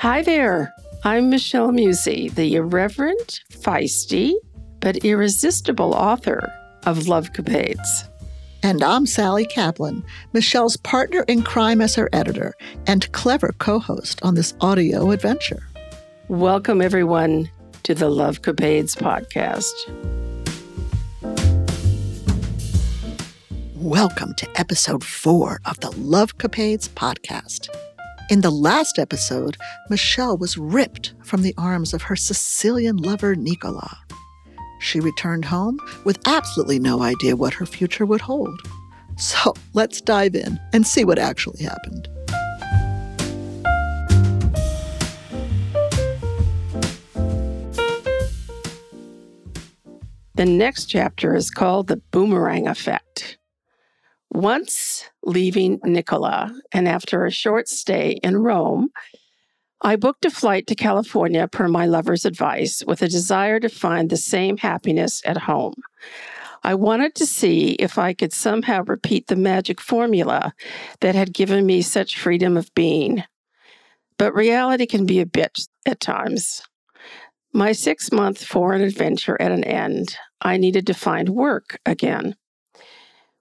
Hi there. I'm Michelle Musey, the irreverent, feisty, but irresistible author of Love Capades. And I'm Sally Kaplan, Michelle's partner in crime as her editor and clever co host on this audio adventure. Welcome, everyone, to the Love Capades podcast. Welcome to episode four of the Love Capades podcast. In the last episode, Michelle was ripped from the arms of her Sicilian lover, Nicola. She returned home with absolutely no idea what her future would hold. So let's dive in and see what actually happened. The next chapter is called The Boomerang Effect. Once leaving Nicola, and after a short stay in Rome, I booked a flight to California per my lover's advice with a desire to find the same happiness at home. I wanted to see if I could somehow repeat the magic formula that had given me such freedom of being. But reality can be a bitch at times. My six month foreign adventure at an end, I needed to find work again.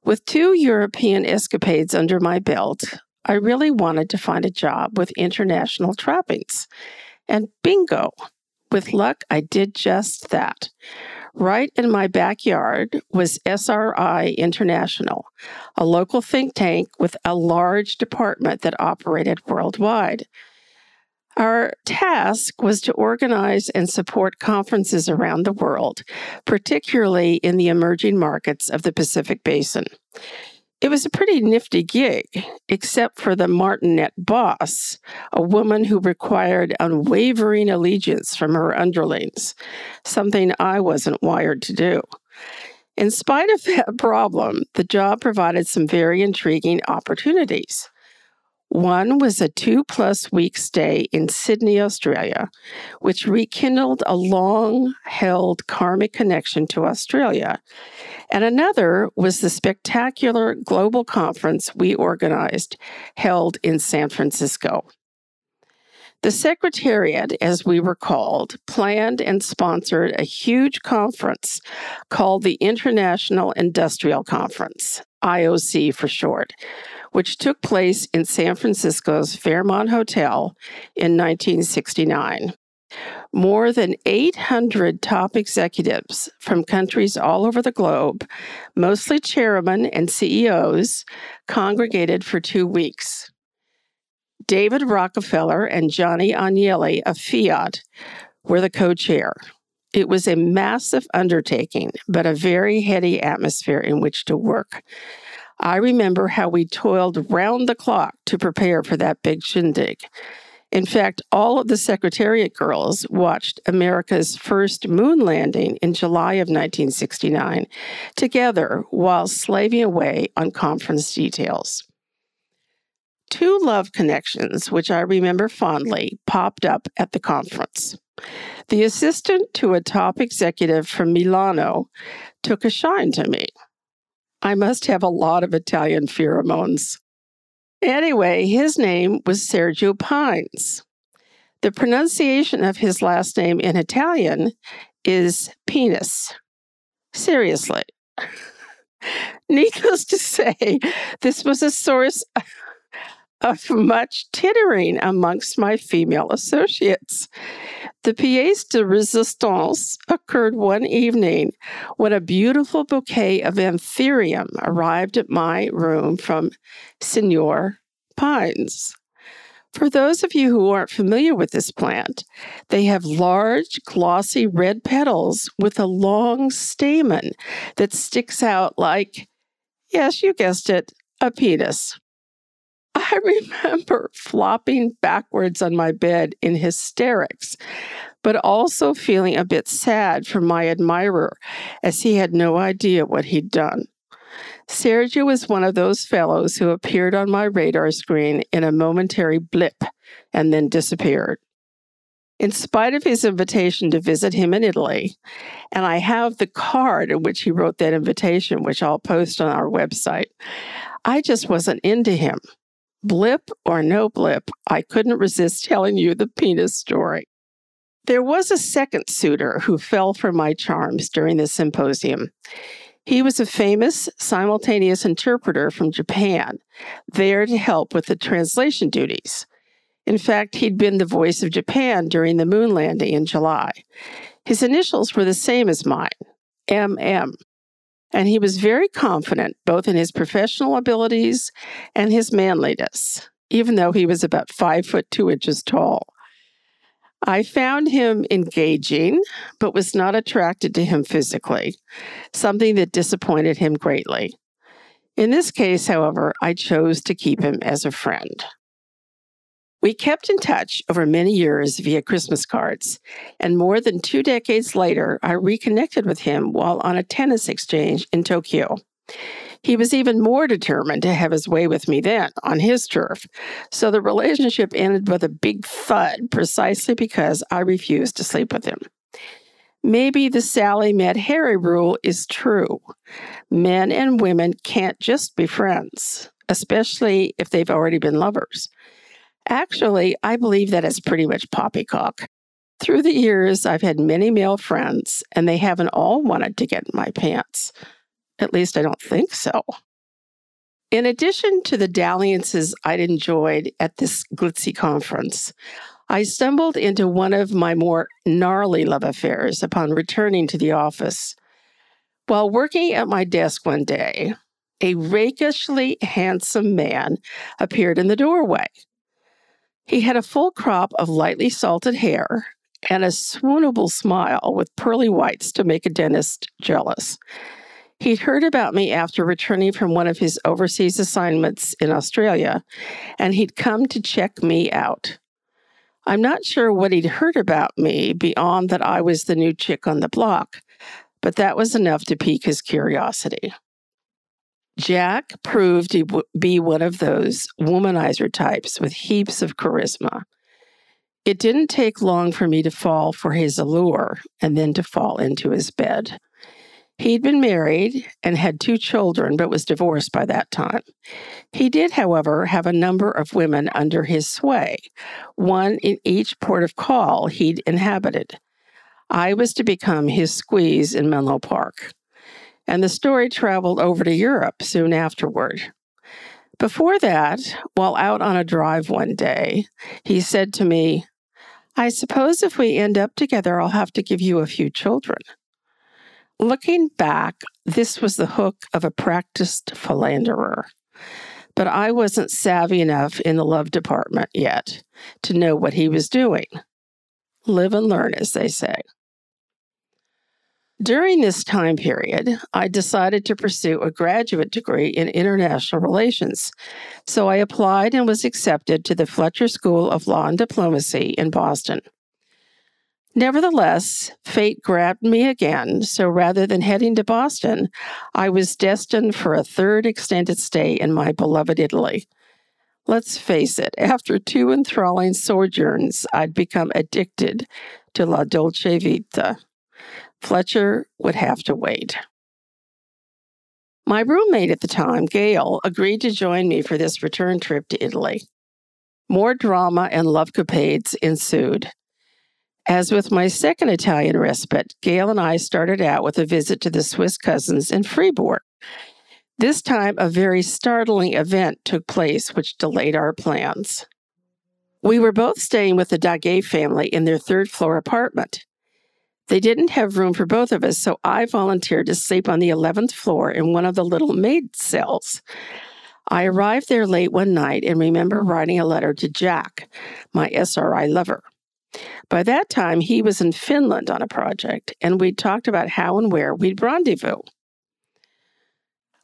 With two European escapades under my belt, I really wanted to find a job with international trappings. And bingo! With luck, I did just that. Right in my backyard was SRI International, a local think tank with a large department that operated worldwide. Our task was to organize and support conferences around the world, particularly in the emerging markets of the Pacific Basin. It was a pretty nifty gig, except for the Martinet boss, a woman who required unwavering allegiance from her underlings, something I wasn't wired to do. In spite of that problem, the job provided some very intriguing opportunities. One was a two plus week stay in Sydney, Australia, which rekindled a long held karmic connection to Australia. And another was the spectacular global conference we organized, held in San Francisco. The Secretariat, as we were called, planned and sponsored a huge conference called the International Industrial Conference, IOC for short, which took place in San Francisco's Fairmont Hotel in 1969. More than 800 top executives from countries all over the globe, mostly chairmen and CEOs, congregated for two weeks. David Rockefeller and Johnny Agnelli of Fiat were the co chair. It was a massive undertaking, but a very heady atmosphere in which to work. I remember how we toiled round the clock to prepare for that big shindig. In fact, all of the Secretariat girls watched America's first moon landing in July of 1969 together while slaving away on conference details. Two love connections, which I remember fondly, popped up at the conference. The assistant to a top executive from Milano took a shine to me. I must have a lot of Italian pheromones. Anyway, his name was Sergio Pines. The pronunciation of his last name in Italian is penis. Seriously. Needless to say, this was a source of much tittering amongst my female associates. The pièce de résistance occurred one evening when a beautiful bouquet of anthurium arrived at my room from Signor Pines. For those of you who aren't familiar with this plant, they have large, glossy red petals with a long stamen that sticks out like, yes, you guessed it, a penis. I remember flopping backwards on my bed in hysterics, but also feeling a bit sad for my admirer as he had no idea what he'd done. Sergio was one of those fellows who appeared on my radar screen in a momentary blip and then disappeared. In spite of his invitation to visit him in Italy, and I have the card in which he wrote that invitation, which I'll post on our website, I just wasn't into him. Blip or no blip, I couldn't resist telling you the penis story. There was a second suitor who fell for my charms during the symposium. He was a famous simultaneous interpreter from Japan, there to help with the translation duties. In fact, he'd been the voice of Japan during the moon landing in July. His initials were the same as mine, MM. And he was very confident both in his professional abilities and his manliness, even though he was about five foot two inches tall. I found him engaging, but was not attracted to him physically, something that disappointed him greatly. In this case, however, I chose to keep him as a friend. We kept in touch over many years via Christmas cards, and more than two decades later, I reconnected with him while on a tennis exchange in Tokyo. He was even more determined to have his way with me then on his turf, so the relationship ended with a big thud precisely because I refused to sleep with him. Maybe the Sally met Harry rule is true. Men and women can't just be friends, especially if they've already been lovers. Actually, I believe that is pretty much poppycock. Through the years, I've had many male friends, and they haven't all wanted to get in my pants. At least I don't think so. In addition to the dalliances I'd enjoyed at this glitzy conference, I stumbled into one of my more gnarly love affairs upon returning to the office. While working at my desk one day, a rakishly handsome man appeared in the doorway. He had a full crop of lightly salted hair and a swoonable smile with pearly whites to make a dentist jealous. He'd heard about me after returning from one of his overseas assignments in Australia, and he'd come to check me out. I'm not sure what he'd heard about me beyond that I was the new chick on the block, but that was enough to pique his curiosity. Jack proved to be one of those womanizer types with heaps of charisma. It didn't take long for me to fall for his allure and then to fall into his bed. He'd been married and had two children, but was divorced by that time. He did, however, have a number of women under his sway, one in each port of call he'd inhabited. I was to become his squeeze in Menlo Park. And the story traveled over to Europe soon afterward. Before that, while out on a drive one day, he said to me, I suppose if we end up together, I'll have to give you a few children. Looking back, this was the hook of a practiced philanderer. But I wasn't savvy enough in the love department yet to know what he was doing. Live and learn, as they say. During this time period, I decided to pursue a graduate degree in international relations. So I applied and was accepted to the Fletcher School of Law and Diplomacy in Boston. Nevertheless, fate grabbed me again, so rather than heading to Boston, I was destined for a third extended stay in my beloved Italy. Let's face it, after two enthralling sojourns, I'd become addicted to La Dolce Vita. Fletcher would have to wait. My roommate at the time, Gail, agreed to join me for this return trip to Italy. More drama and love capades ensued. As with my second Italian respite, Gail and I started out with a visit to the Swiss cousins in Fribourg. This time, a very startling event took place which delayed our plans. We were both staying with the Daguet family in their third floor apartment. They didn't have room for both of us, so I volunteered to sleep on the 11th floor in one of the little maid cells. I arrived there late one night and remember writing a letter to Jack, my SRI lover. By that time, he was in Finland on a project, and we'd talked about how and where we'd rendezvous.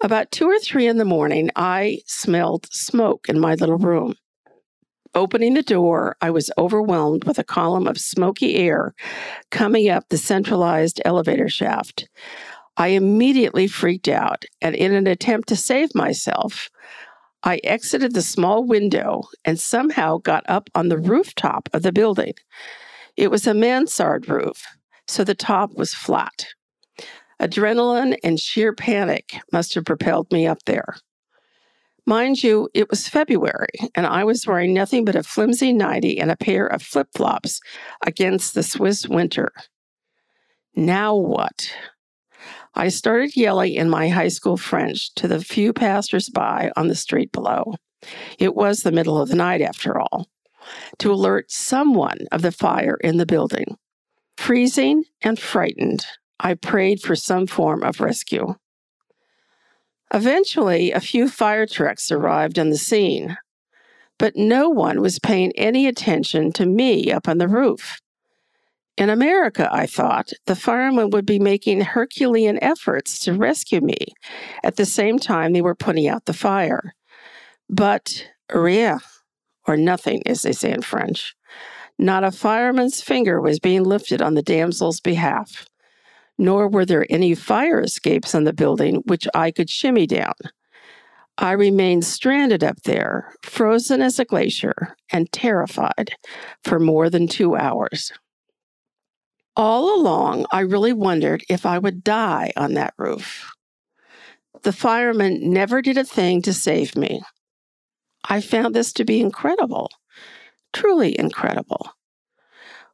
About two or three in the morning, I smelled smoke in my little room. Opening the door, I was overwhelmed with a column of smoky air coming up the centralized elevator shaft. I immediately freaked out, and in an attempt to save myself, I exited the small window and somehow got up on the rooftop of the building. It was a mansard roof, so the top was flat. Adrenaline and sheer panic must have propelled me up there. Mind you, it was February, and I was wearing nothing but a flimsy nightie and a pair of flip flops against the Swiss winter. Now what? I started yelling in my high school French to the few passers-by on the street below. It was the middle of the night, after all, to alert someone of the fire in the building. Freezing and frightened, I prayed for some form of rescue. Eventually, a few fire trucks arrived on the scene, but no one was paying any attention to me up on the roof. In America, I thought, the firemen would be making Herculean efforts to rescue me at the same time they were putting out the fire. But rien, or nothing, as they say in French. Not a fireman's finger was being lifted on the damsel's behalf nor were there any fire escapes on the building which I could shimmy down. I remained stranded up there, frozen as a glacier, and terrified for more than two hours. All along, I really wondered if I would die on that roof. The firemen never did a thing to save me. I found this to be incredible, truly incredible.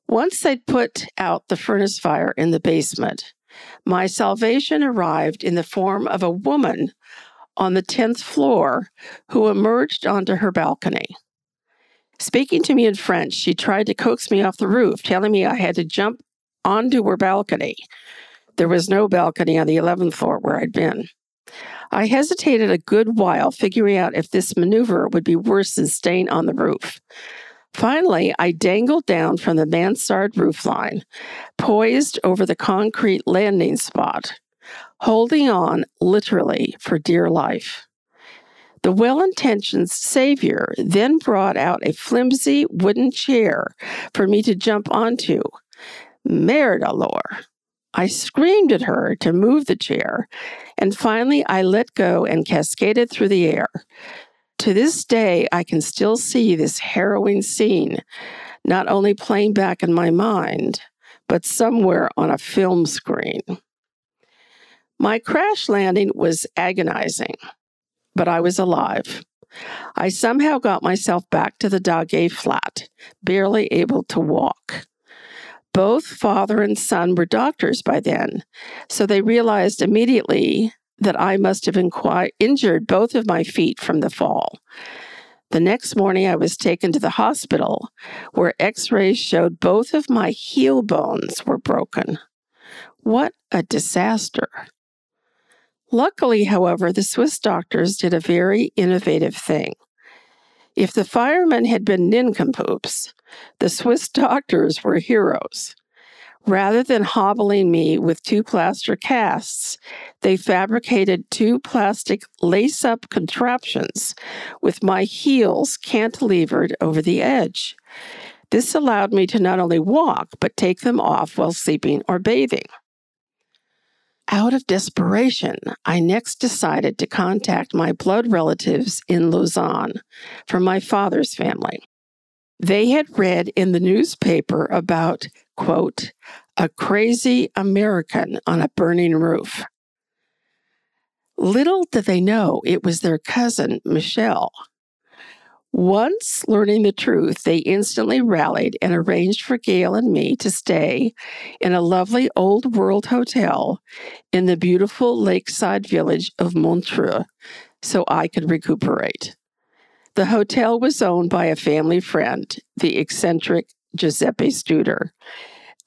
Once they'd put out the furnace fire in the basement, my salvation arrived in the form of a woman on the 10th floor who emerged onto her balcony. Speaking to me in French, she tried to coax me off the roof, telling me I had to jump onto her balcony. There was no balcony on the 11th floor where I'd been. I hesitated a good while, figuring out if this maneuver would be worse than staying on the roof. Finally, I dangled down from the mansard roofline, poised over the concrete landing spot, holding on literally for dear life. The well intentioned Savior then brought out a flimsy wooden chair for me to jump onto. Merde alors! I screamed at her to move the chair, and finally I let go and cascaded through the air, to this day, I can still see this harrowing scene, not only playing back in my mind, but somewhere on a film screen. My crash landing was agonizing, but I was alive. I somehow got myself back to the Daguet flat, barely able to walk. Both father and son were doctors by then, so they realized immediately that I must have inqu- injured both of my feet from the fall. The next morning, I was taken to the hospital where x rays showed both of my heel bones were broken. What a disaster! Luckily, however, the Swiss doctors did a very innovative thing. If the firemen had been nincompoops, the Swiss doctors were heroes. Rather than hobbling me with two plaster casts, they fabricated two plastic lace up contraptions with my heels cantilevered over the edge. This allowed me to not only walk, but take them off while sleeping or bathing. Out of desperation, I next decided to contact my blood relatives in Lausanne from my father's family. They had read in the newspaper about, quote, a crazy American on a burning roof. Little did they know it was their cousin, Michelle. Once learning the truth, they instantly rallied and arranged for Gail and me to stay in a lovely old world hotel in the beautiful lakeside village of Montreux so I could recuperate. The hotel was owned by a family friend, the eccentric Giuseppe Studer.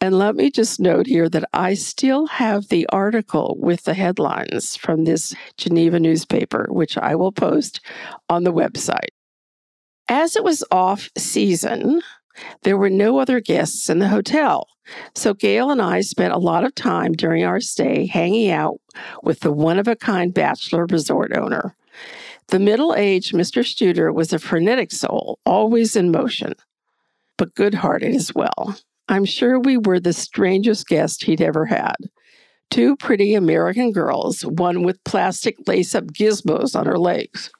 And let me just note here that I still have the article with the headlines from this Geneva newspaper, which I will post on the website. As it was off season, there were no other guests in the hotel. So Gail and I spent a lot of time during our stay hanging out with the one of a kind bachelor resort owner. The middle aged Mr. Studer was a frenetic soul, always in motion, but good hearted as well. I'm sure we were the strangest guest he'd ever had. Two pretty American girls, one with plastic lace up gizmos on her legs.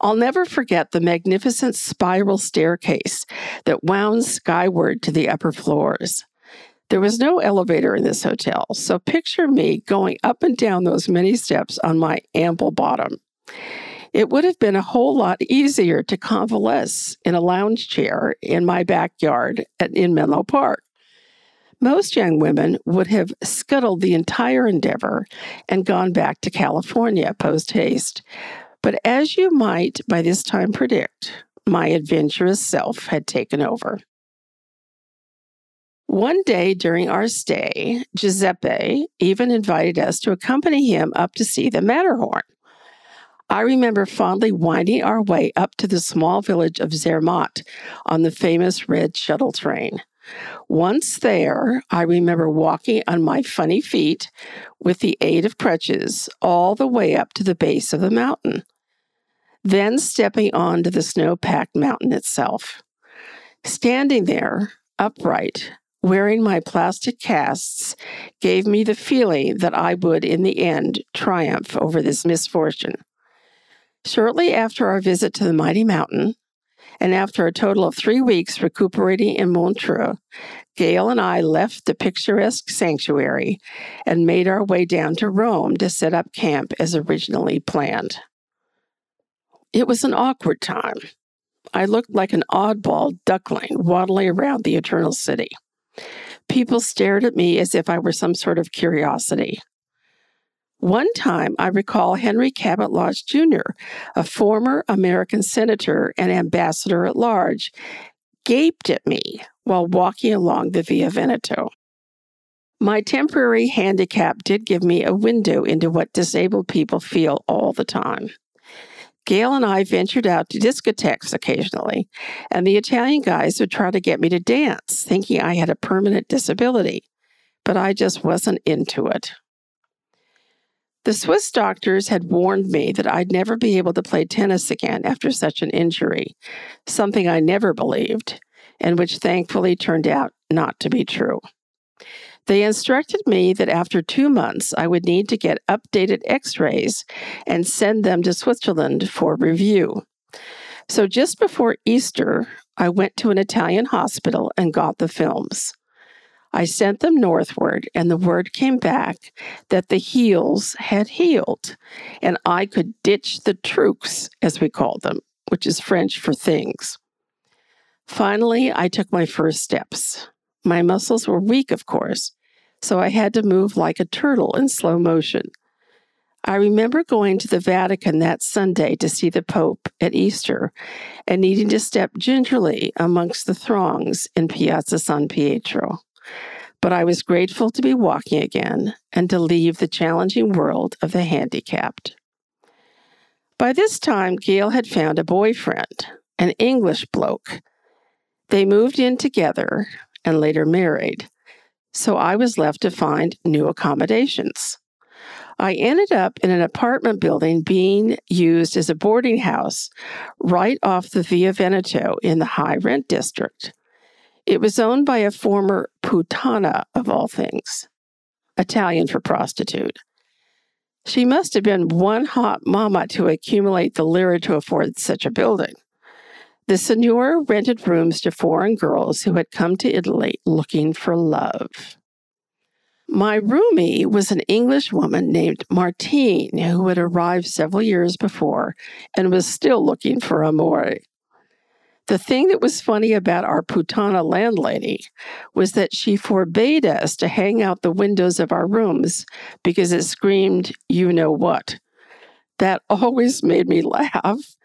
I'll never forget the magnificent spiral staircase that wound skyward to the upper floors. There was no elevator in this hotel, so picture me going up and down those many steps on my ample bottom. It would have been a whole lot easier to convalesce in a lounge chair in my backyard at, in Menlo Park. Most young women would have scuttled the entire endeavor and gone back to California post haste. But as you might by this time predict, my adventurous self had taken over. One day during our stay, Giuseppe even invited us to accompany him up to see the Matterhorn. I remember fondly winding our way up to the small village of Zermatt on the famous red shuttle train. Once there, I remember walking on my funny feet with the aid of crutches all the way up to the base of the mountain, then stepping onto the snow packed mountain itself. Standing there, upright, wearing my plastic casts, gave me the feeling that I would, in the end, triumph over this misfortune. Shortly after our visit to the mighty mountain, and after a total of three weeks recuperating in Montreux, Gail and I left the picturesque sanctuary and made our way down to Rome to set up camp as originally planned. It was an awkward time. I looked like an oddball duckling waddling around the eternal city. People stared at me as if I were some sort of curiosity. One time, I recall Henry Cabot Lodge Jr., a former American senator and ambassador at large, gaped at me while walking along the Via Veneto. My temporary handicap did give me a window into what disabled people feel all the time. Gail and I ventured out to discotheques occasionally, and the Italian guys would try to get me to dance, thinking I had a permanent disability, but I just wasn't into it. The Swiss doctors had warned me that I'd never be able to play tennis again after such an injury, something I never believed, and which thankfully turned out not to be true. They instructed me that after two months, I would need to get updated x rays and send them to Switzerland for review. So just before Easter, I went to an Italian hospital and got the films. I sent them northward, and the word came back that the heels had healed, and I could ditch the trucs, as we call them, which is French for things. Finally, I took my first steps. My muscles were weak, of course, so I had to move like a turtle in slow motion. I remember going to the Vatican that Sunday to see the Pope at Easter and needing to step gingerly amongst the throngs in Piazza San Pietro but I was grateful to be walking again and to leave the challenging world of the handicapped. By this time, Gail had found a boyfriend, an English bloke. They moved in together and later married, so I was left to find new accommodations. I ended up in an apartment building being used as a boarding house right off the Via Veneto in the high rent district. It was owned by a former puttana, of all things, Italian for prostitute. She must have been one hot mama to accumulate the lira to afford such a building. The signora rented rooms to foreign girls who had come to Italy looking for love. My roomie was an English woman named Martine who had arrived several years before and was still looking for amore. The thing that was funny about our Puttana landlady was that she forbade us to hang out the windows of our rooms because it screamed, you know what. That always made me laugh.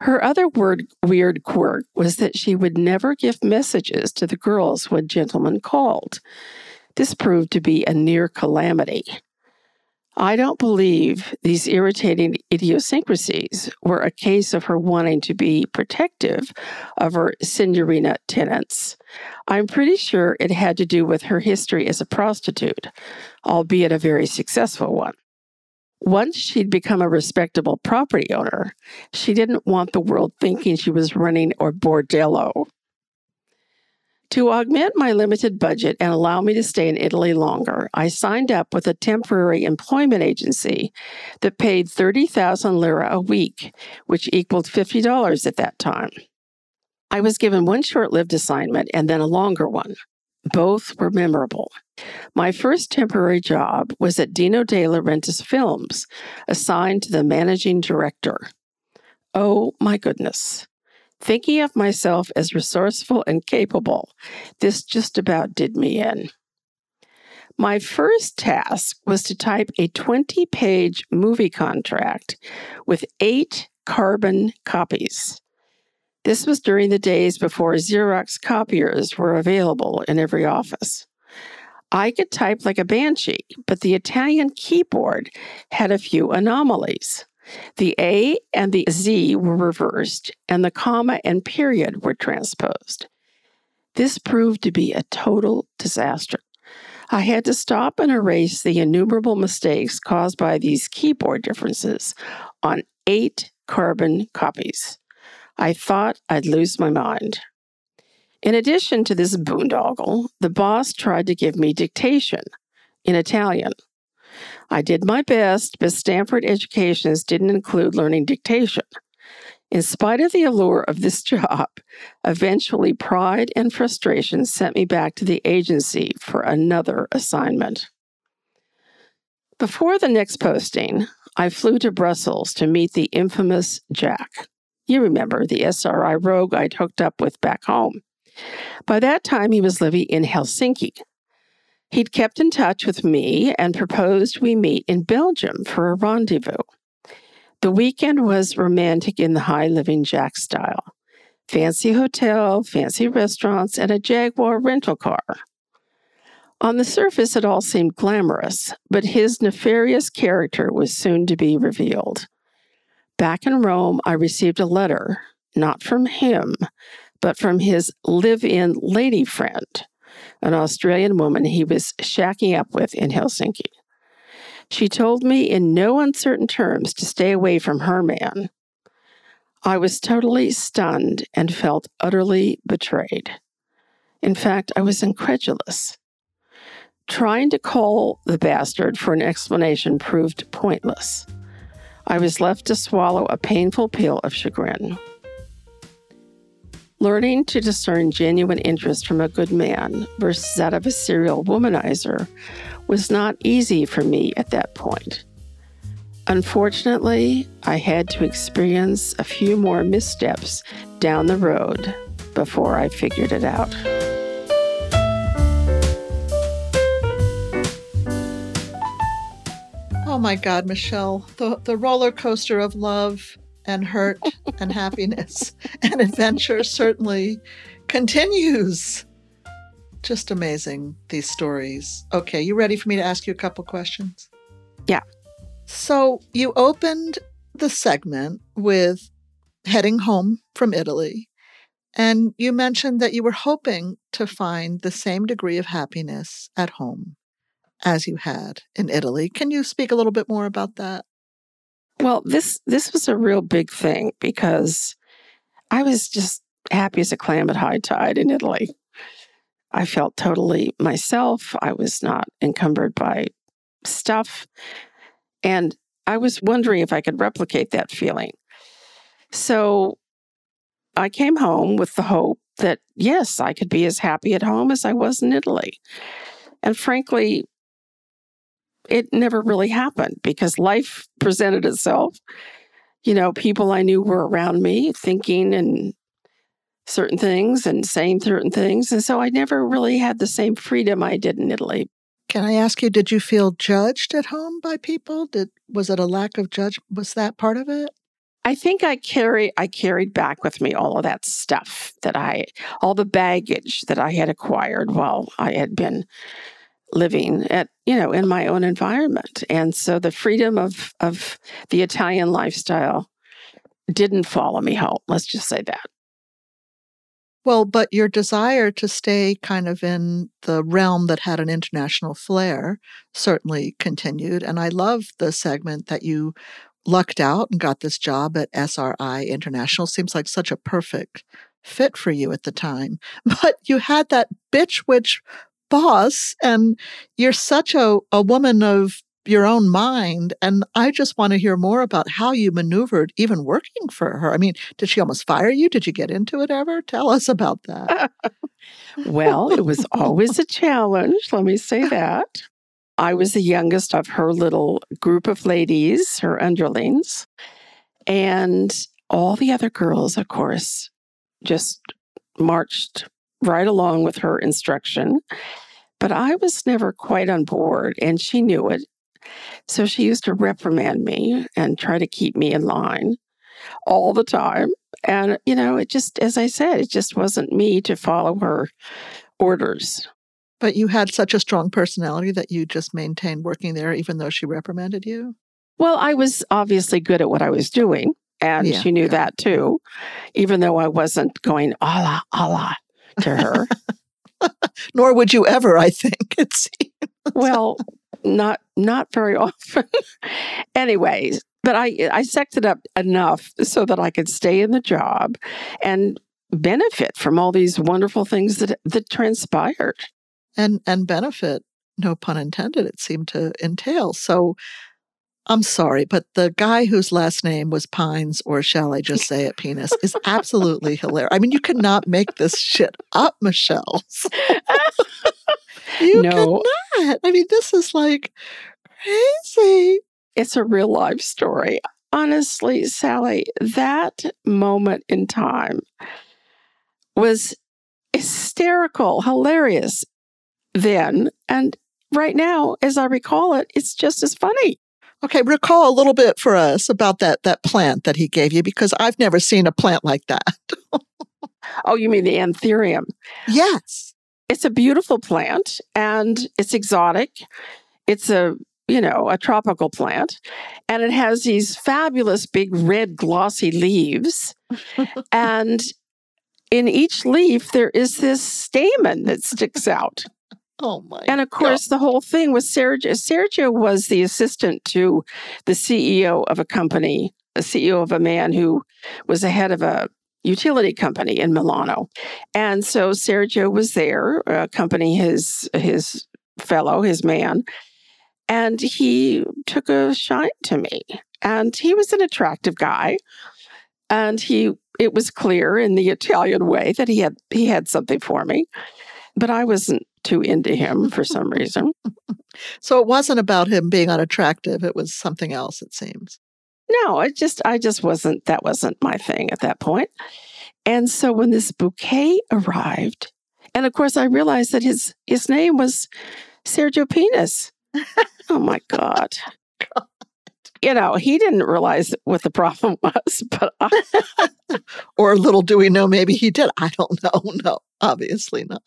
Her other word, weird quirk was that she would never give messages to the girls when gentlemen called. This proved to be a near calamity. I don't believe these irritating idiosyncrasies were a case of her wanting to be protective of her signorina tenants. I'm pretty sure it had to do with her history as a prostitute, albeit a very successful one. Once she'd become a respectable property owner, she didn't want the world thinking she was running a bordello. To augment my limited budget and allow me to stay in Italy longer, I signed up with a temporary employment agency that paid 30,000 lira a week, which equaled $50 at that time. I was given one short lived assignment and then a longer one. Both were memorable. My first temporary job was at Dino De Laurentiis Films, assigned to the managing director. Oh my goodness. Thinking of myself as resourceful and capable, this just about did me in. My first task was to type a 20 page movie contract with eight carbon copies. This was during the days before Xerox copiers were available in every office. I could type like a banshee, but the Italian keyboard had a few anomalies. The A and the Z were reversed, and the comma and period were transposed. This proved to be a total disaster. I had to stop and erase the innumerable mistakes caused by these keyboard differences on eight carbon copies. I thought I'd lose my mind. In addition to this boondoggle, the boss tried to give me dictation in Italian. I did my best, but Stanford educations didn't include learning dictation. In spite of the allure of this job, eventually pride and frustration sent me back to the agency for another assignment. Before the next posting, I flew to Brussels to meet the infamous Jack. You remember the SRI rogue I'd hooked up with back home. By that time, he was living in Helsinki. He'd kept in touch with me and proposed we meet in Belgium for a rendezvous. The weekend was romantic in the high living Jack style fancy hotel, fancy restaurants, and a Jaguar rental car. On the surface, it all seemed glamorous, but his nefarious character was soon to be revealed. Back in Rome, I received a letter, not from him, but from his live in lady friend, an Australian woman he was shacking up with in Helsinki. She told me in no uncertain terms to stay away from her man. I was totally stunned and felt utterly betrayed. In fact, I was incredulous. Trying to call the bastard for an explanation proved pointless. I was left to swallow a painful pill of chagrin. Learning to discern genuine interest from a good man versus that of a serial womanizer was not easy for me at that point. Unfortunately, I had to experience a few more missteps down the road before I figured it out. Oh my God, Michelle, the, the roller coaster of love and hurt and happiness and adventure certainly continues. Just amazing, these stories. Okay, you ready for me to ask you a couple questions? Yeah. So you opened the segment with heading home from Italy, and you mentioned that you were hoping to find the same degree of happiness at home as you had in Italy. Can you speak a little bit more about that? Well, this this was a real big thing because I was just happy as a clam at high tide in Italy. I felt totally myself. I was not encumbered by stuff. And I was wondering if I could replicate that feeling. So I came home with the hope that, yes, I could be as happy at home as I was in Italy. And frankly, it never really happened because life presented itself. You know, people I knew were around me thinking and certain things and saying certain things. And so I never really had the same freedom I did in Italy. Can I ask you, did you feel judged at home by people? Did was it a lack of judge was that part of it? I think I carry I carried back with me all of that stuff that I all the baggage that I had acquired while I had been living at you know in my own environment. And so the freedom of of the italian lifestyle didn't follow me home let's just say that. Well but your desire to stay kind of in the realm that had an international flair certainly continued. And i love the segment that you lucked out and got this job at sri international. Seems like such a perfect fit for you at the time. But you had that bitch witch boss and you're such a, a woman of your own mind. And I just want to hear more about how you maneuvered even working for her. I mean, did she almost fire you? Did you get into it ever? Tell us about that. well, it was always a challenge. Let me say that. I was the youngest of her little group of ladies, her underlings. And all the other girls, of course, just marched right along with her instruction. But I was never quite on board, and she knew it. So she used to reprimand me and try to keep me in line all the time. And, you know, it just, as I said, it just wasn't me to follow her orders. But you had such a strong personality that you just maintained working there, even though she reprimanded you? Well, I was obviously good at what I was doing, and Yeah, she knew that too, even though I wasn't going Allah, Allah to her. Nor would you ever, I think. It seems. well, not not very often. Anyways, but I I sucked it up enough so that I could stay in the job and benefit from all these wonderful things that that transpired. and and benefit no pun intended it seemed to entail so i'm sorry but the guy whose last name was pines or shall i just say it penis is absolutely hilarious i mean you cannot make this shit up michelle you No. cannot i mean this is like crazy It's a real life story. Honestly, Sally, that moment in time was hysterical, hilarious then. And right now, as I recall it, it's just as funny. Okay recall a little bit for us about that that plant that he gave you because i've never seen a plant like that Oh, you mean the anthurium? yes It's a beautiful plant and it's exotic. It's a you know, a tropical plant, and it has these fabulous big red glossy leaves. and in each leaf, there is this stamen that sticks out. Oh my And of course, the whole thing was Sergio. Sergio was the assistant to the CEO of a company, a CEO of a man who was the head of a utility company in Milano. And so Sergio was there, accompanying his his fellow, his man, and he took a shine to me. And he was an attractive guy, and he it was clear in the Italian way that he had he had something for me, but I wasn't too into him for some reason. So it wasn't about him being unattractive. It was something else, it seems. No, I just I just wasn't that wasn't my thing at that point. And so when this bouquet arrived, and of course I realized that his his name was Sergio Penis. oh my oh God. You know, he didn't realize what the problem was, but I, Or little do we know, maybe he did. I don't know. No, obviously not.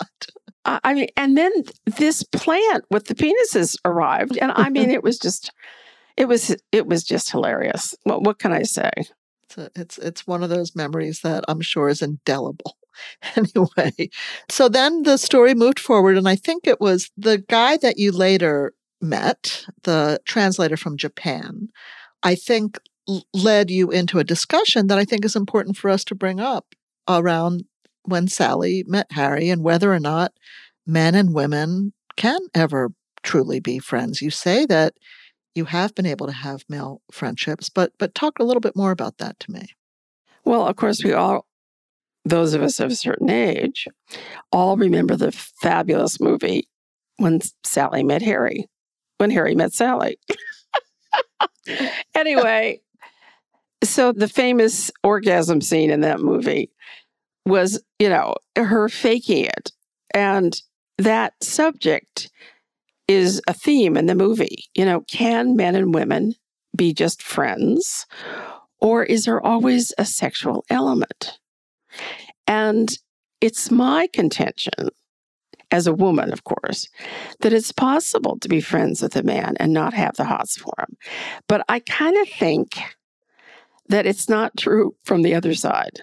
I I mean, and then this plant with the penises arrived, and I mean, it was just, it was, it was just hilarious. What, what can I say? It's, a, it's it's one of those memories that I'm sure is indelible. Anyway, so then the story moved forward, and I think it was the guy that you later met, the translator from Japan. I think led you into a discussion that I think is important for us to bring up around when Sally met Harry and whether or not men and women can ever truly be friends. You say that you have been able to have male friendships, but but talk a little bit more about that to me. Well, of course, we all, those of us of a certain age, all remember the fabulous movie when Sally met Harry, when Harry met Sally. anyway, so the famous orgasm scene in that movie was, you know, her faking it. And that subject is a theme in the movie. You know, can men and women be just friends? Or is there always a sexual element? And it's my contention, as a woman, of course, that it's possible to be friends with a man and not have the hots for him. But I kind of think that it's not true from the other side.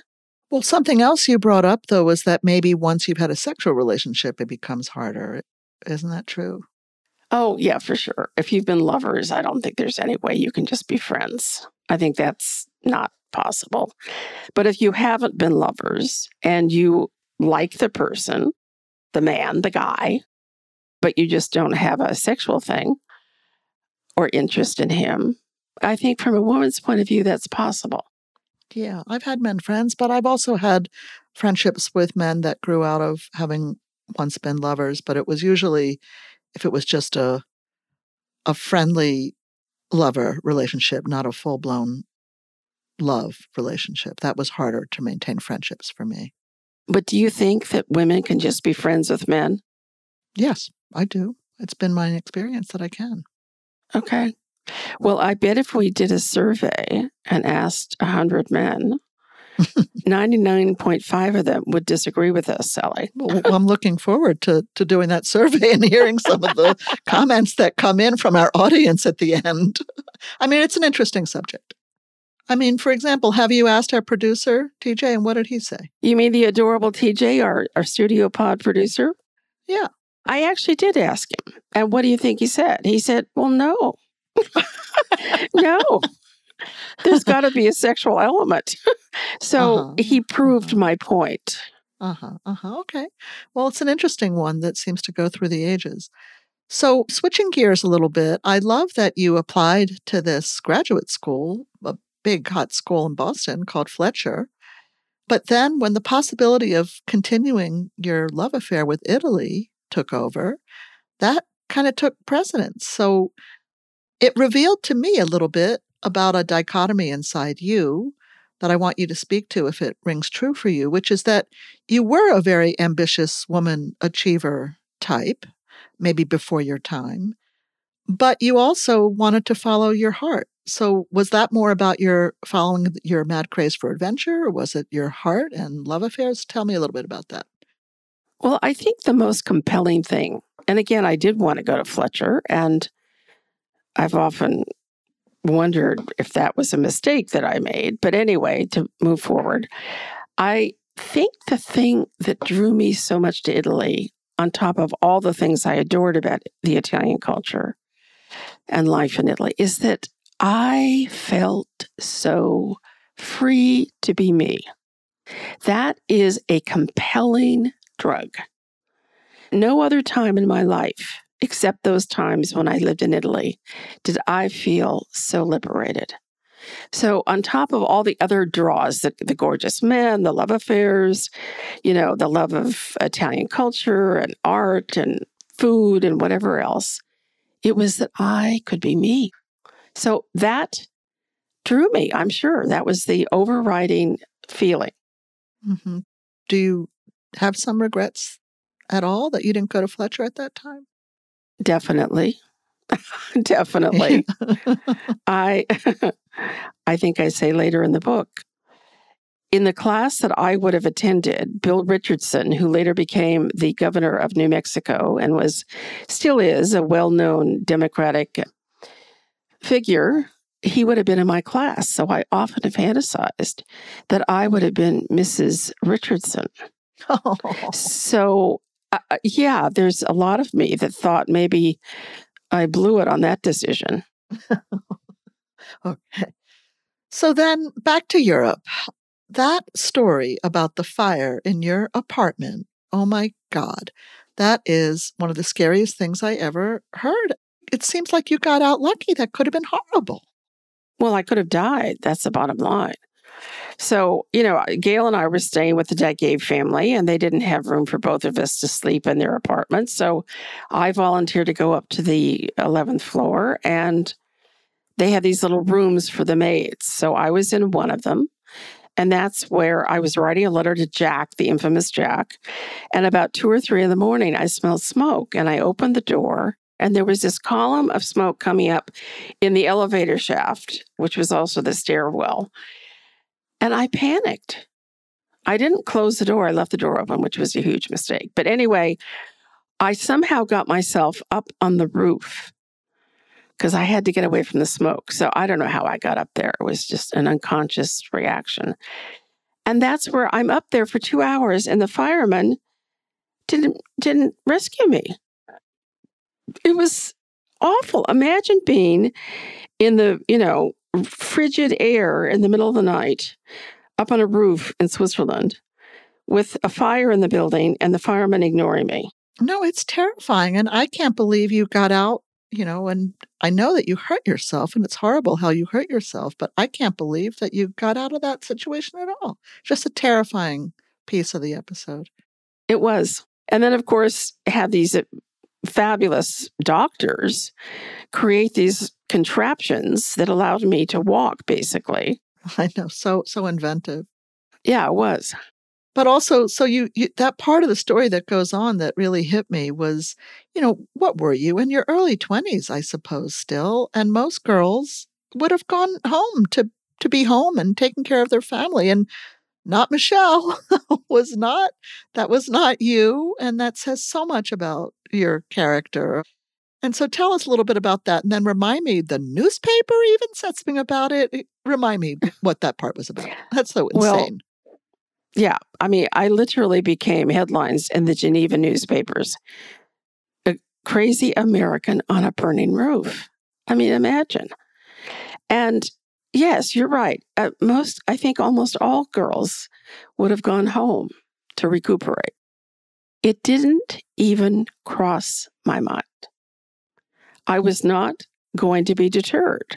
Well, something else you brought up though was that maybe once you've had a sexual relationship, it becomes harder. Isn't that true? Oh, yeah, for sure. If you've been lovers, I don't think there's any way you can just be friends. I think that's not possible. But if you haven't been lovers and you like the person, the man, the guy, but you just don't have a sexual thing or interest in him, I think from a woman's point of view, that's possible. Yeah, I've had men friends, but I've also had friendships with men that grew out of having once been lovers, but it was usually if it was just a a friendly lover relationship, not a full-blown love relationship. That was harder to maintain friendships for me. But do you think that women can just be friends with men? Yes, I do. It's been my experience that I can. Okay. Well, I bet if we did a survey and asked 100 men, 99.5 of them would disagree with us, Sally. well, I'm looking forward to, to doing that survey and hearing some of the comments that come in from our audience at the end. I mean, it's an interesting subject. I mean, for example, have you asked our producer, TJ, and what did he say? You mean the adorable TJ, our, our studio pod producer? Yeah. I actually did ask him. And what do you think he said? He said, Well, no. no. There's got to be a sexual element. so Uh-huh, he proved uh-huh. my point. Uh huh. Uh huh. Okay. Well, it's an interesting one that seems to go through the ages. So, switching gears a little bit, I love that you applied to this graduate school, a big hot school in Boston called Fletcher. But then, when the possibility of continuing your love affair with Italy took over, that kind of took precedence. So, it revealed to me a little bit about a dichotomy inside you that I want you to speak to if it rings true for you, which is that you were a very ambitious woman achiever type, maybe before your time, but you also wanted to follow your heart. So, was that more about your following your mad craze for adventure, or was it your heart and love affairs? Tell me a little bit about that. Well, I think the most compelling thing, and again, I did want to go to Fletcher, and I've often wondered if that was a mistake that I made. But anyway, to move forward, I think the thing that drew me so much to Italy, on top of all the things I adored about the Italian culture and life in Italy, is that I felt so free to be me. That is a compelling drug. No other time in my life, except those times when I lived in Italy, did I feel so liberated. So, on top of all the other draws, the, the gorgeous men, the love affairs, you know, the love of Italian culture and art and food and whatever else, it was that I could be me. So, that drew me, I'm sure. That was the overriding feeling. hmm Do you have some regrets at all that you didn't go to Fletcher at that time? Definitely. Definitely. I I think I say later in the book. In the class that I would have attended, Bill Richardson, who later became the governor of New Mexico and was still is a well-known Democratic figure, he would have been in my class. So I often have fantasized that I would have been Mrs. Richardson. oh. So, uh, yeah, there's a lot of me that thought maybe I blew it on that decision. Okay. So then back to Europe. That story about the fire in your apartment, oh my God, that is one of the scariest things I ever heard. It seems like you got out lucky. That could have been horrible. Well, I could have died. That's the bottom line. So, you know, Gail and I were staying with the Degave family, and they didn't have room for both of us to sleep in their apartment. So I volunteered to go up to the 11th floor, and they had these little rooms for the maids. So I was in one of them. And that's where I was writing a letter to Jack, the infamous Jack. And about two or three in the morning, I smelled smoke and I opened the door. And there was this column of smoke coming up in the elevator shaft, which was also the stairwell. And I panicked. I didn't close the door. I left the door open, which was a huge mistake. But anyway, I somehow got myself up on the roof because I had to get away from the smoke. So I don't know how I got up there. It was just an unconscious reaction. And that's where I'm up there for two hours and the firemen didn't didn't rescue me. It was awful. Imagine being in the, you know, frigid air in the middle of the night up on a roof in Switzerland with a fire in the building and the firemen ignoring me. No, it's terrifying. And I can't believe you got out, you know, and I know that you hurt yourself and it's horrible how you hurt yourself, but I can't believe that you got out of that situation at all. Just a terrifying piece of the episode. It was. And then, of course, have these fabulous doctors create these contraptions that allowed me to walk, basically. I know. So, so inventive. Yeah, it was. But also, so you, you that part of the story that goes on that really hit me was, you know, what were you in your early 20s, I suppose, still? And most girls would have gone home to to be home and taking care of their family. And not Michele was not that was not you. And that says so much about your character. And so tell us a little bit about that and then remind me the newspaper even said something about it. Remind me what that part was about. That's so insane. Well, yeah. I mean, I literally became headlines in the Geneva newspapers. A crazy American on a burning roof. I mean, imagine. And yes, you're right. Uh, most, I think almost all girls would have gone home to recuperate. It didn't even cross my mind. I was not going to be deterred.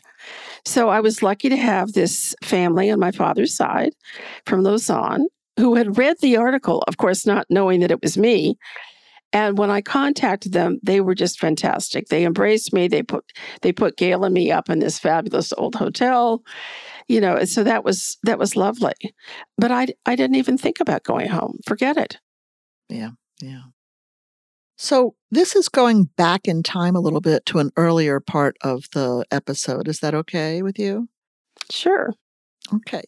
So I was lucky to have this family on my father's side from Lausanne who had read the article, of course, not knowing that it was me. And when I contacted them, they were just fantastic. They embraced me. They put they put Gail and me up in this fabulous old hotel, you know. So that was that was lovely. But I I didn't even think about going home. Forget it. Yeah, yeah. So, this is going back in time a little bit to an earlier part of the episode. Is that okay with you? Sure. Okay.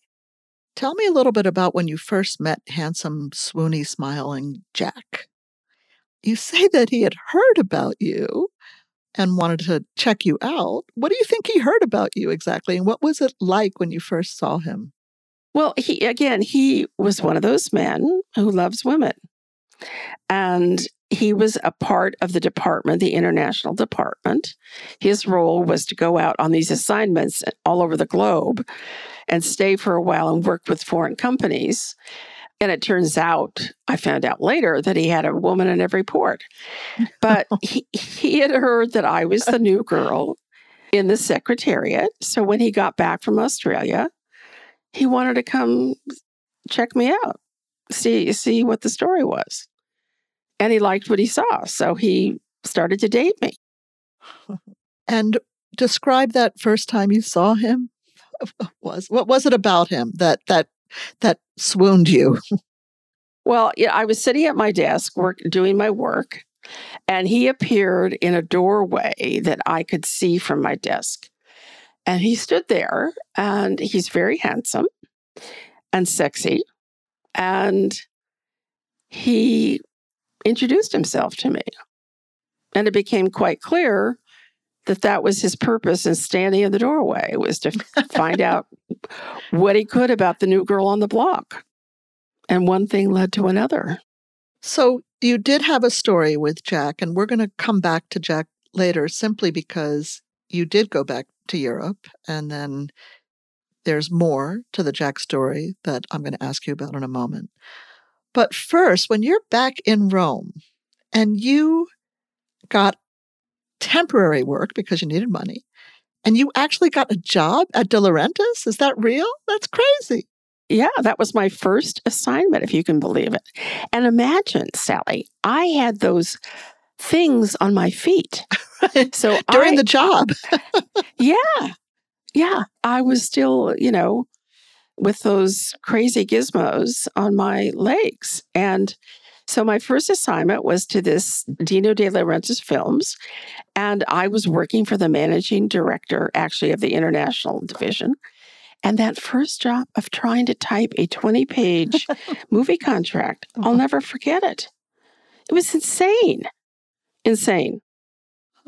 Tell me a little bit about when you first met handsome, swoony, smiling Jack. You say that he had heard about you and wanted to check you out. What do you think he heard about you exactly? And what was it like when you first saw him? Well, he again, he was one of those men who loves women. And he was a part of the department, the international department. His role was to go out on these assignments all over the globe and stay for a while and work with foreign companies. And it turns out, I found out later that he had a woman in every port. But he, he had heard that I was the new girl in the secretariat. So when he got back from Australia, he wanted to come check me out, see see what the story was and he liked what he saw. So he started to date me. And describe that first time you saw him. What was what was it about him that that that swooned you? Well, yeah, I was sitting at my desk work doing my work, and he appeared in a doorway that I could see from my desk. And he stood there, and he's very handsome and sexy. And he introduced himself to me. And it became quite clear that that was his purpose in standing in the doorway was to find out what he could about the new girl on the block. And one thing led to another. So you did have a story with Jack, and we're going to come back to Jack later simply because you did go back to Europe and then there's more to the Jack story that I'm going to ask you about in a moment. But first, when you're back in Rome and you got temporary work because you needed money, and you actually got a job at De Laurentiis, is that real? That's crazy. Yeah, that was my first assignment, if you can believe it. And imagine, Sally, I had those things on my feet. So during I, the job. yeah. Yeah. I was still, you know, with those crazy gizmos on my legs. And so my first assignment was to this Dino De Laurentiis Films, and I was working for the managing director, actually, of the international division. And that first job of trying to type a 20 page movie contract, I'll uh-huh. never forget it. It was insane. Insane.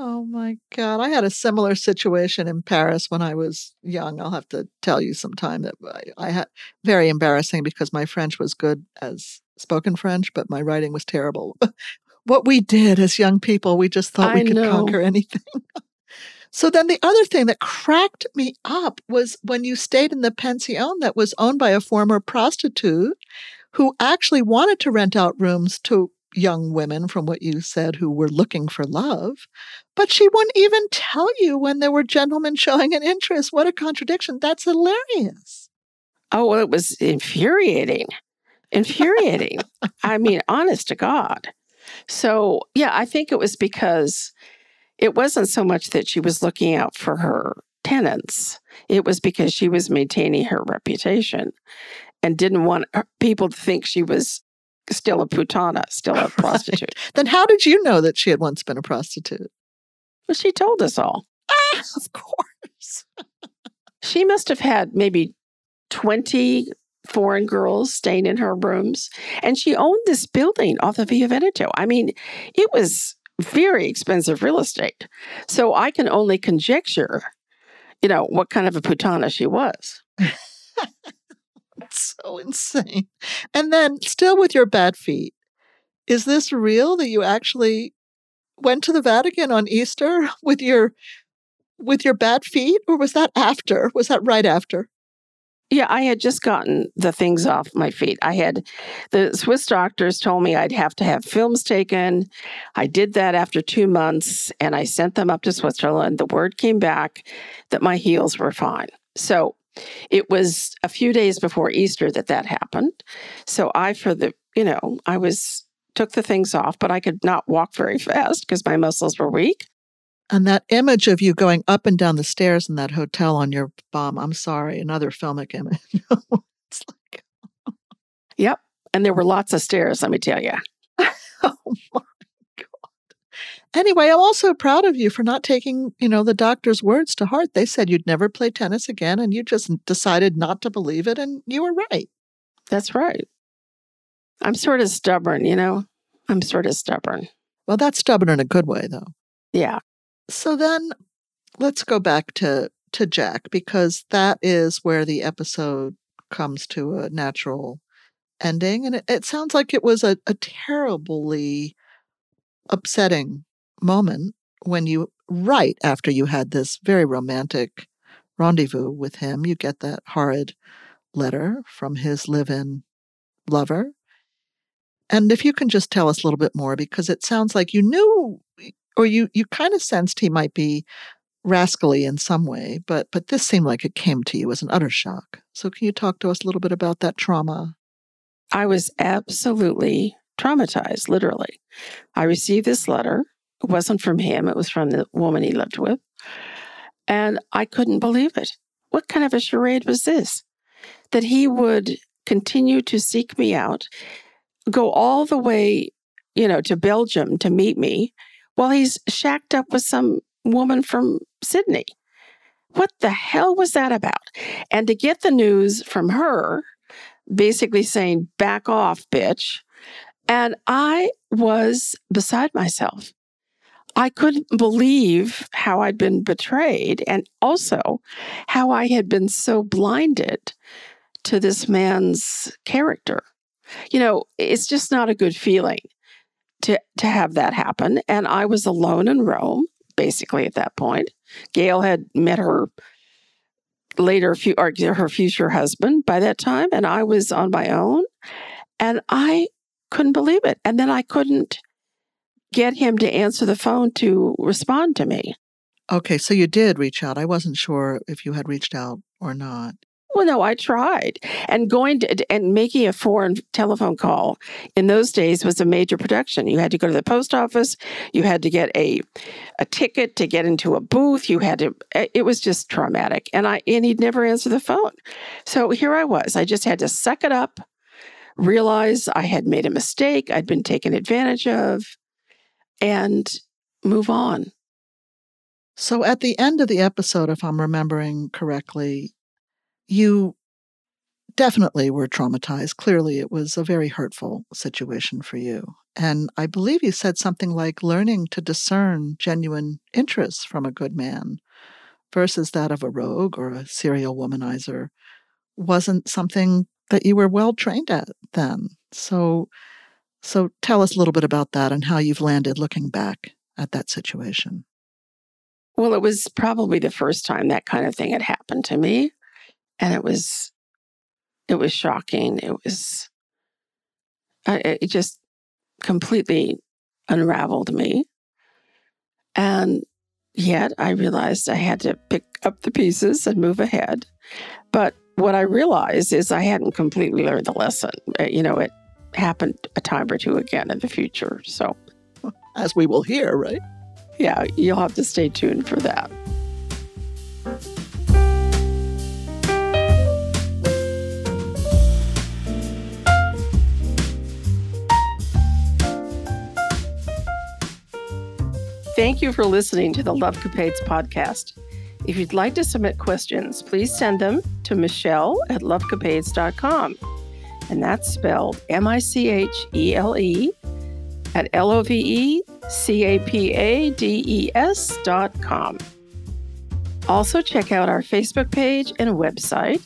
Oh my God. I had a similar situation in Paris when I was young. I'll have to tell you sometime that I, I had very embarrassing because my French was good as spoken French, but my writing was terrible. what we did as young people, we just thought we could know. conquer anything. so then the other thing that cracked me up was when you stayed in the pension that was owned by a former prostitute who actually wanted to rent out rooms to young women, from what you said, who were looking for love, but she wouldn't even tell you when there were gentlemen showing an interest. What a contradiction. That's hilarious. Oh, well, it was infuriating. Infuriating. I mean, honest to God. So, yeah, I think it was because it wasn't so much that she was looking out for her tenants, it was because she was maintaining her reputation and didn't want people to think she was still a puttana, still a prostitute. Right. Then how did you know that she had once been a prostitute? Well, she told us all. Ah, of course. she must have had maybe 20 foreign girls staying in her rooms. And she owned this building off of Via Veneto. I mean, it was very expensive real estate. So I can only conjecture, you know, what kind of a puttana she was. so insane. And then, still with your bad feet, is this real that you actually went to the Vatican on Easter with your with your bad feet, or was that after? Was that right after? Yeah, I had just gotten the things off my feet. I had the Swiss doctors told me I'd have to have films taken. I did that after two months and I sent them up to Switzerland. The word came back that my heels were fine. So it was a few days before Easter that that happened. So I, for the, you know, I was, took the things off, but I could not walk very fast because my muscles were weak. And that image of you going up and down the stairs in that hotel on your bum, I'm sorry, another filmic image. it's like, yep. And there were lots of stairs, let me tell you. oh my. Anyway, I'm also proud of you for not taking, you know, the doctor's words to heart. They said you'd never play tennis again, and you just decided not to believe it, and you were right. That's right. I'm sort of stubborn, you know? I'm sort of stubborn. Well, that's stubborn in a good way, though. Yeah. So then let's go back to to Jack because that is where the episode comes to a natural ending. And it, it sounds like it was a, a terribly upsetting moment when you, right after you had this very romantic rendezvous with him, you get that horrid letter from his live in lover. And if you can just tell us a little bit more, because it sounds like you knew or you you kind of sensed he might be rascally in some way, but but this seemed like it came to you as an utter shock. So can you talk to us a little bit about that trauma? I was absolutely traumatized, literally. I received this letter. It wasn't from him, it was from the woman he lived with. And I couldn't believe it. What kind of a charade was this? That he would continue to seek me out, go all the way, you know, to Belgium to meet me, while he's shacked up with some woman from Sydney. What the hell was that about? And to get the news from her, basically saying, back off, bitch. And I was beside myself. I couldn't believe how I'd been betrayed and also how I had been so blinded to this man's character. You know, it's just not a good feeling to to have that happen. And I was alone in Rome, basically at that point. Gail had met her later, her future husband by that time, and I was on my own, and I couldn't believe it. And then I couldn't get him to answer the phone to respond to me. Okay, so you did reach out. I wasn't sure if you had reached out or not. Well, no, I tried. And going to, and making a foreign telephone call in those days was a major production. You had to go to the post office. You had to get a, a ticket to get into a booth. You had to, eh, it was just traumatic. And I, and he'd never answer the phone. So here I was. I just had to suck it up, realize I had made a mistake. I'd been taken advantage of and move on. So at the end of the episode, if I'm remembering correctly, you definitely were traumatized. Clearly, it was a very hurtful situation for you. And I believe you said something like learning to discern genuine interests from a good man versus that of a rogue or a serial womanizer wasn't something that you were well trained at then. So so tell us a little bit about that and how you've landed looking back at that situation. Well, it was probably the first time that kind of thing had happened to me and it was it was shocking. It was it just completely unraveled me. And yet i realized i had to pick up the pieces and move ahead. But what i realized is i hadn't completely learned the lesson. Uh, you know it happen a time or two again in the future. So, as we will hear, right? Yeah, you'll have to stay tuned for that. Thank you for listening to the Love Capades podcast. If you'd like to submit questions, please send them to Michele at lovecapades.com. And that's spelled M I C H E L E at L O V E C A P A D E S dot com. Also, check out our Facebook page and website,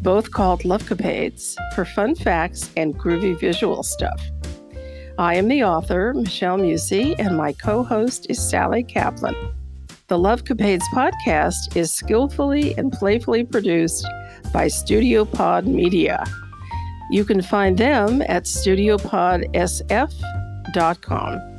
both called Love Capades, for fun facts and groovy visual stuff. I am the author, Michele Musi, and my co host is Sally Kaplan. The Love Capades podcast is skillfully and playfully produced by Studio Pod Media. You can find them at studiopodsf.com.